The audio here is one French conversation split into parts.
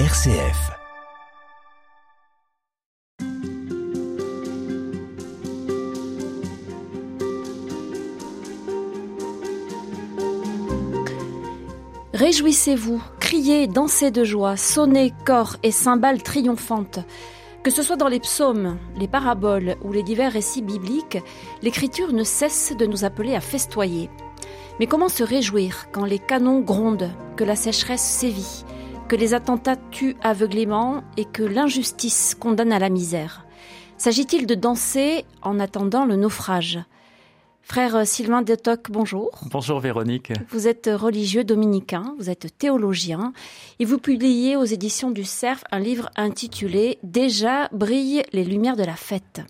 RCF. Réjouissez-vous, criez, dansez de joie, sonnez corps et cymbales triomphantes. Que ce soit dans les psaumes, les paraboles ou les divers récits bibliques, l'Écriture ne cesse de nous appeler à festoyer. Mais comment se réjouir quand les canons grondent, que la sécheresse sévit, que les attentats tuent aveuglément et que l'injustice condamne à la misère S'agit-il de danser en attendant le naufrage? Frère Sylvain Detoc, bonjour. Bonjour Véronique. Vous êtes religieux dominicain, vous êtes théologien et vous publiez aux éditions du Cerf un livre intitulé Déjà brillent les lumières de la fête.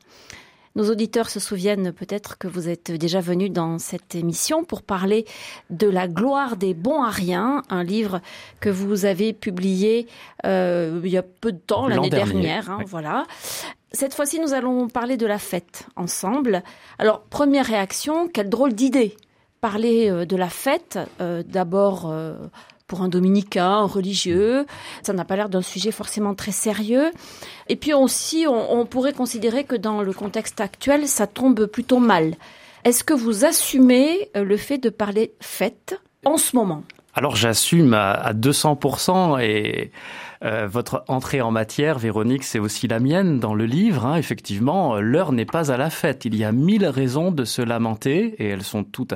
Nos auditeurs se souviennent peut-être que vous êtes déjà venu dans cette émission pour parler de la gloire des bons ariens, un livre que vous avez publié euh, il y a peu de temps, l'année dernière. Hein, Voilà. Cette fois-ci, nous allons parler de la fête ensemble. Alors, première réaction, quelle drôle d'idée. Parler euh, de la fête, euh, d'abord euh, pour un dominicain, un religieux, ça n'a pas l'air d'un sujet forcément très sérieux. Et puis aussi, on, pourrait considérer que dans le contexte actuel, ça tombe plutôt mal. Est-ce que vous assumez le fait de parler fête en ce moment? Alors j'assume à, à 200% et euh, votre entrée en matière, Véronique, c'est aussi la mienne dans le livre. Hein. Effectivement, l'heure n'est pas à la fête. Il y a mille raisons de se lamenter et elles sont toutes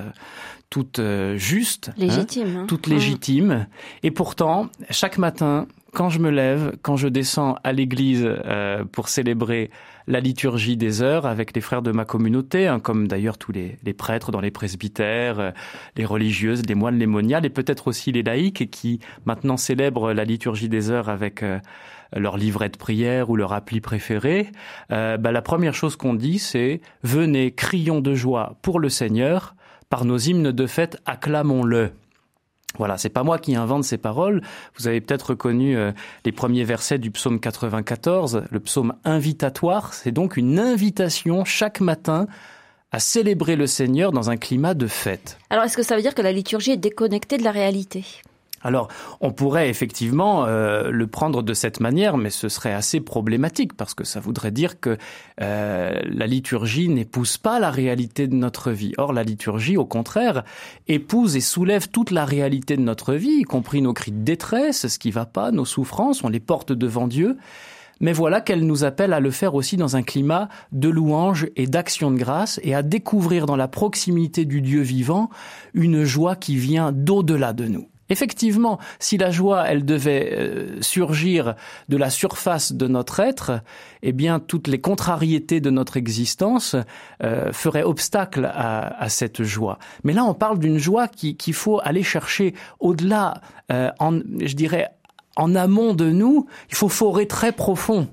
toutes euh, justes, légitimes, hein, hein. toutes légitimes. Et pourtant, chaque matin, quand je me lève, quand je descends à l'église euh, pour célébrer la liturgie des heures avec les frères de ma communauté, hein, comme d'ailleurs tous les, les, prêtres dans les presbytères, euh, les religieuses, les moines, les moniales, et peut-être aussi les laïcs qui maintenant célèbrent la liturgie des heures avec euh, leur livret de prière ou leur appli préféré, bah, la première chose qu'on dit, c'est venez, crions de joie pour le Seigneur, par nos hymnes de fête, acclamons-le. Voilà, c'est pas moi qui invente ces paroles. Vous avez peut-être reconnu euh, les premiers versets du psaume 94, le psaume invitatoire. C'est donc une invitation chaque matin à célébrer le Seigneur dans un climat de fête. Alors, est-ce que ça veut dire que la liturgie est déconnectée de la réalité? Alors, on pourrait effectivement euh, le prendre de cette manière, mais ce serait assez problématique parce que ça voudrait dire que euh, la liturgie n'épouse pas la réalité de notre vie. Or, la liturgie, au contraire, épouse et soulève toute la réalité de notre vie, y compris nos cris de détresse, ce qui va pas, nos souffrances, on les porte devant Dieu. Mais voilà qu'elle nous appelle à le faire aussi dans un climat de louange et d'action de grâce et à découvrir dans la proximité du Dieu vivant une joie qui vient d'au-delà de nous. Effectivement, si la joie, elle devait euh, surgir de la surface de notre être, eh bien, toutes les contrariétés de notre existence euh, feraient obstacle à, à, cette joie. Mais là, on parle d'une joie qu'il faut aller chercher au-delà, euh, en, je dirais, en amont de nous. Il faut forer très profond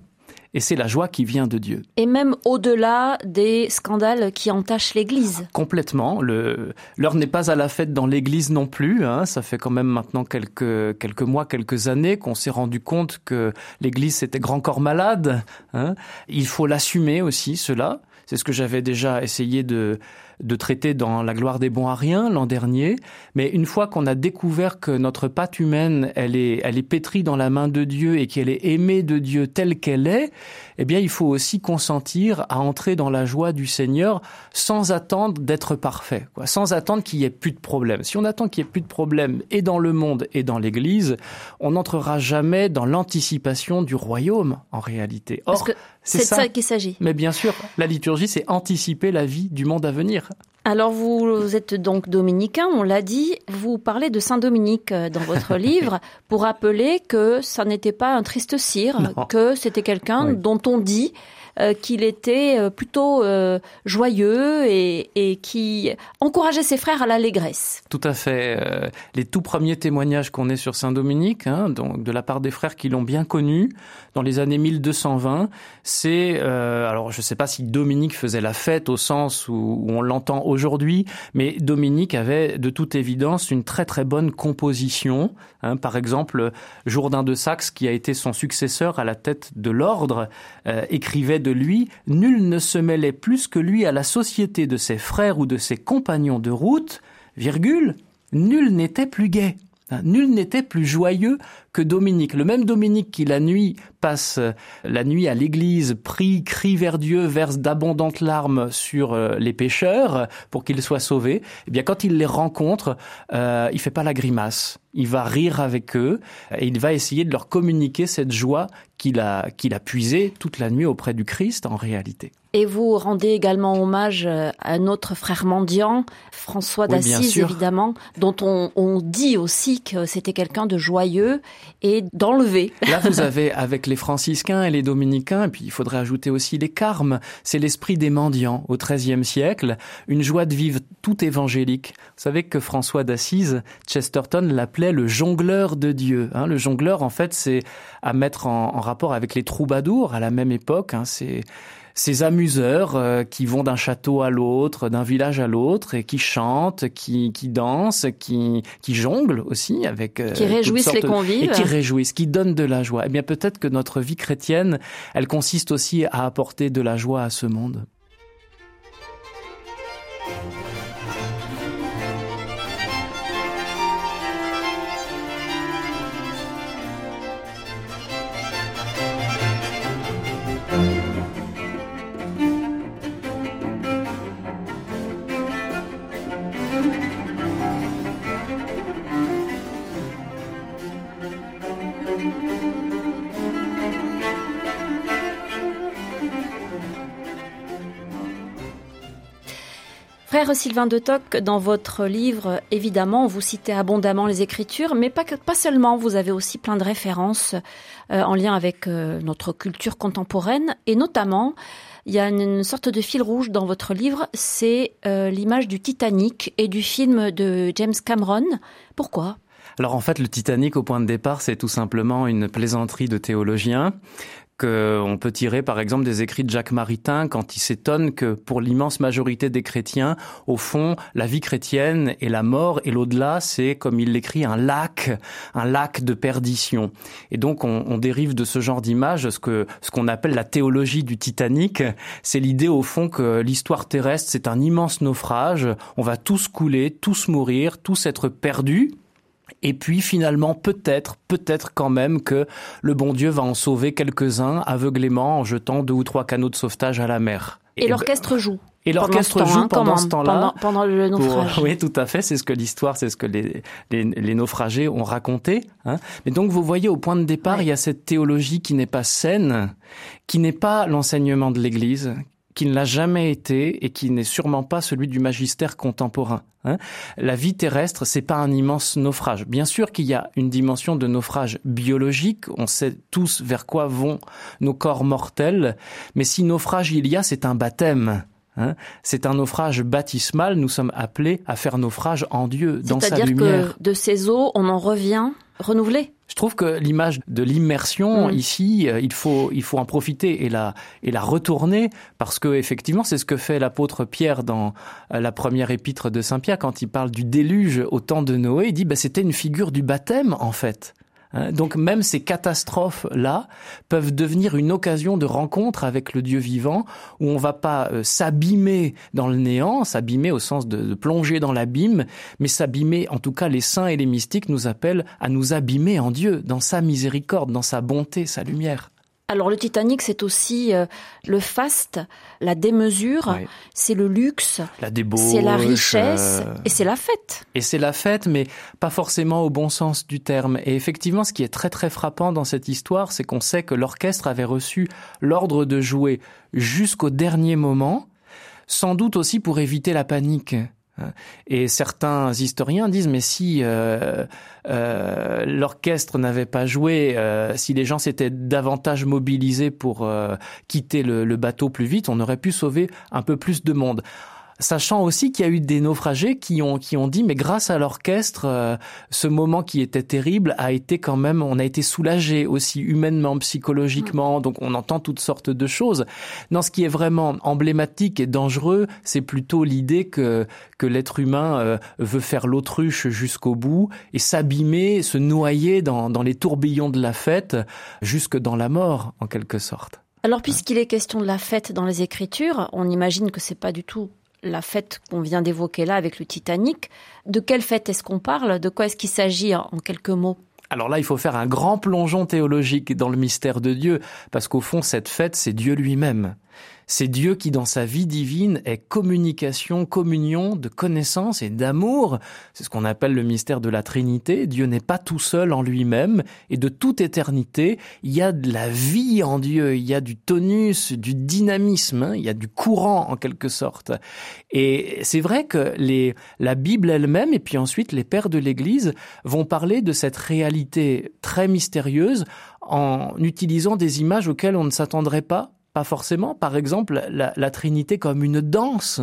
et c'est la joie qui vient de Dieu. Et même au-delà des scandales qui entachent l'Église. Complètement. L'heure n'est pas à la fête dans l'Église non plus. Hein. Ça fait quand même maintenant quelques quelques mois, quelques années qu'on s'est rendu compte que l'Église était grand corps malade. Hein. Il faut l'assumer aussi cela. C'est ce que j'avais déjà essayé de de traiter dans La gloire des bons ariens l'an dernier. Mais une fois qu'on a découvert que notre pâte humaine, elle est, elle est pétrie dans la main de Dieu et qu'elle est aimée de Dieu telle qu'elle est, eh bien, il faut aussi consentir à entrer dans la joie du Seigneur sans attendre d'être parfait, quoi, sans attendre qu'il y ait plus de problème. Si on attend qu'il y ait plus de problème et dans le monde et dans l'Église, on n'entrera jamais dans l'anticipation du royaume en réalité. Or, c'est ça, ça qu'il s'agit. Mais bien sûr, la liturgie, c'est anticiper la vie du monde à venir. Alors vous êtes donc dominicain, on l'a dit, vous parlez de Saint Dominique euh, dans votre livre pour rappeler que ça n'était pas un triste cire, non. que c'était quelqu'un oui. dont on dit euh, qu'il était euh, plutôt euh, joyeux et, qui encourageait ses frères à l'allégresse. Tout à fait. Les tout premiers témoignages qu'on ait sur Saint Dominique, hein, donc de la part des frères qui l'ont bien connu dans les années 1220, c'est alors je ne sais pas si Dominique faisait la fête au sens où, où on l'entend aujourd'hui, mais Dominique avait de toute évidence une très très bonne composition. Hein, par exemple, Jourdain de Saxe, qui a été son successeur à la tête de l'ordre, euh, écrivait lui, nul ne se mêlait plus que lui à la société de ses frères ou de ses compagnons de route, virgule, nul n'était plus gai. Hein, nul n'était plus joyeux que Dominique. Le même Dominique qui la nuit passe euh, la nuit à l'église, prie, crie vers Dieu, verse d'abondantes larmes sur euh, les pécheurs pour qu'ils soient sauvés. Eh bien, quand il les rencontre, euh, il fait pas la grimace. Il va rire avec eux et il va essayer de leur communiquer cette joie qu'il a, qu'il a puisée toute la nuit auprès du Christ en réalité. Et vous rendez également hommage euh, à notre frère mendiant, François d'Assise évidemment, dont on, on dit aussi que c'était quelqu'un de joyeux et d'enlevé. Là, vous avez avec les franciscains et les dominicains, et puis il faudrait ajouter aussi les carmes, c'est l'esprit des mendiants au XIIIe siècle, une joie de vivre tout évangélique. Vous savez que François d'Assise, Chesterton l'appelait le jongleur de Dieu. Hein. le jongleur, en fait, c'est à mettre en, en, rapport avec les troubadours à la même époque. Hein, c'est ces amuseurs euh, qui vont d'un château à l'autre, d'un village à l'autre et qui chantent, qui, qui dansent, qui, qui jonglent aussi avec euh, qui réjouissent les convives et qui réjouissent, qui donnent de la joie. Eh bien peut-être que notre vie chrétienne, elle consiste aussi à apporter de la joie à ce monde. Frère Sylvain de Toc, dans votre livre, évidemment, vous citez abondamment les Écritures, mais pas, pas seulement, vous avez aussi plein de références euh, en lien avec euh, notre culture contemporaine, et notamment, il y a une, sorte de fil rouge dans votre livre, c'est euh, l'image du Titanic et du film de James Cameron. Pourquoi? Alors en fait, le Titanic, au point de départ, c'est tout simplement une plaisanterie de théologiens qu'on peut tirer par exemple des écrits de Jacques Maritain quand il s'étonne que pour l'immense majorité des chrétiens, au fond, la vie chrétienne et la mort et l'au-delà, c'est comme il l'écrit un lac, un lac de perdition. Et donc on, on dérive de ce genre d'image ce que ce qu'on appelle la théologie du Titanic, c'est l'idée au fond que l'histoire terrestre c'est un immense naufrage, on va tous couler, tous mourir, tous être perdus et puis finalement, peut-être, peut-être quand même que le bon Dieu va en sauver quelques-uns aveuglément en jetant deux ou trois canaux de sauvetage à la mer. Et, l'orchestre joue. Et l'orchestre joue pendant ce temps-là. Pendant, le naufrage. oui, tout à fait. C'est ce que l'histoire, c'est ce que les, les, naufragés ont raconté. Hein. Mais donc, vous voyez, au point de départ, il y a cette théologie qui n'est pas saine, qui n'est pas l'enseignement de l'Église, qui ne l'a jamais été et qui n'est sûrement pas celui du magistère contemporain. Hein. La vie terrestre, c'est pas un immense naufrage. Bien sûr qu'il y a une dimension de naufrage biologique. On sait tous vers quoi vont nos corps mortels. Mais si naufrage il y a, c'est un baptême. Hein. c'est un naufrage baptismal. Nous sommes appelés à faire naufrage en Dieu, dans sa lumière. C'est-à-dire que de ces eaux, on en revient renouvelé. Je trouve que l'image de l'immersion mm. ici, euh, il faut il faut en profiter et la et la retourner parce que effectivement c'est ce que fait l'apôtre Pierre dans euh, la première épître de Saint Pierre quand il parle du déluge au temps de Noé, il dit bah c'était une figure du baptême en fait. Hein, donc même ces catastrophes-là peuvent devenir une occasion de rencontre avec le Dieu vivant, où on va pas euh, s'abîmer dans le néant, s'abîmer au sens de, plonger dans l'abîme, mais s'abîmer, en tout cas les saints et les mystiques nous appellent à nous abîmer en Dieu, dans sa miséricorde, dans sa bonté, sa lumière. Alors le Titanic, c'est aussi euh, le faste, la démesure, c'est le luxe, la c'est la richesse euh, et c'est la fête. Et c'est la fête, mais pas forcément au bon sens du terme. Et effectivement, ce qui est très très frappant dans cette histoire, c'est qu'on sait que l'orchestre avait reçu l'ordre de jouer jusqu'au dernier moment, sans doute aussi pour éviter la panique. Et certains historiens disent mais si euh, euh, l'orchestre n'avait pas joué, euh, si les gens s'étaient davantage mobilisés pour quitter le, bateau plus vite, on aurait pu sauver un peu plus de monde sachant aussi qu'il y a eu des naufragés qui ont qui ont dit mais grâce à l'orchestre euh, ce moment qui était terrible a été quand même on a été soulagé aussi humainement psychologiquement. Donc on entend toutes sortes de choses. Non ce qui est vraiment emblématique et dangereux c'est plutôt l'idée que que l'être humain euh, veut faire l'autruche jusqu'au bout et s'abîmer se noyer dans dans les tourbillons de la fête jusque dans la mort en quelque sorte. Alors puisqu'il est question de la fête dans les écritures on imagine que c'est pas du tout la fête qu'on vient d'évoquer là avec le Titanic. De quelle fête est-ce qu'on parle? De quoi est-ce qu'il s'agit en quelques mots? Alors là, il faut faire un grand plongeon théologique dans le mystère de Dieu, parce qu'au fond, cette fête, c'est Dieu lui-même. C'est Dieu qui, dans sa vie divine, est communication, communion de connaissance et d'amour. C'est ce qu'on appelle le mystère de la Trinité. Dieu n'est pas tout seul en lui-même et de toute éternité, il y a de la vie en Dieu, il y a du tonus, du dynamisme, hein. il y a du courant en quelque sorte. Et c'est vrai que la Bible elle-même et puis ensuite les pères de l'Église vont parler de cette réalité très mystérieuse en utilisant des images auxquelles on ne s'attendrait pas pas forcément. Par exemple, la, la, Trinité comme une danse,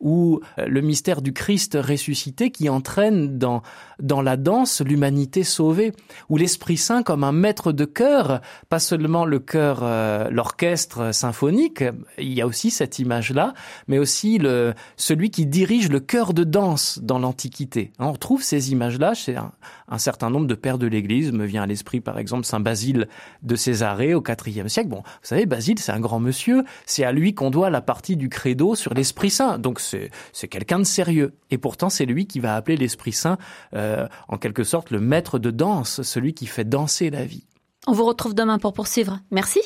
ou euh, le mystère du Christ ressuscité qui entraîne dans, dans la danse l'humanité sauvée, ou l'Esprit Saint comme un maître de chœur, pas seulement le chœur, euh, l'orchestre symphonique, il y a aussi cette image-là, mais aussi le, celui qui dirige le chœur de danse dans l'Antiquité. On retrouve ces images-là chez un, un, certain nombre de pères de l'Église, me vient à l'esprit par exemple Saint Basile de Césarée au IVe siècle. Bon, vous savez, Basile, c'est un grand monsieur, c'est à lui qu'on doit la partie du credo sur l'Esprit Saint. Donc c'est quelqu'un de sérieux. Et pourtant, c'est lui qui va appeler l'Esprit Saint, euh, en quelque sorte, le maître de danse, celui qui fait danser la vie. On vous retrouve demain pour poursuivre. Merci.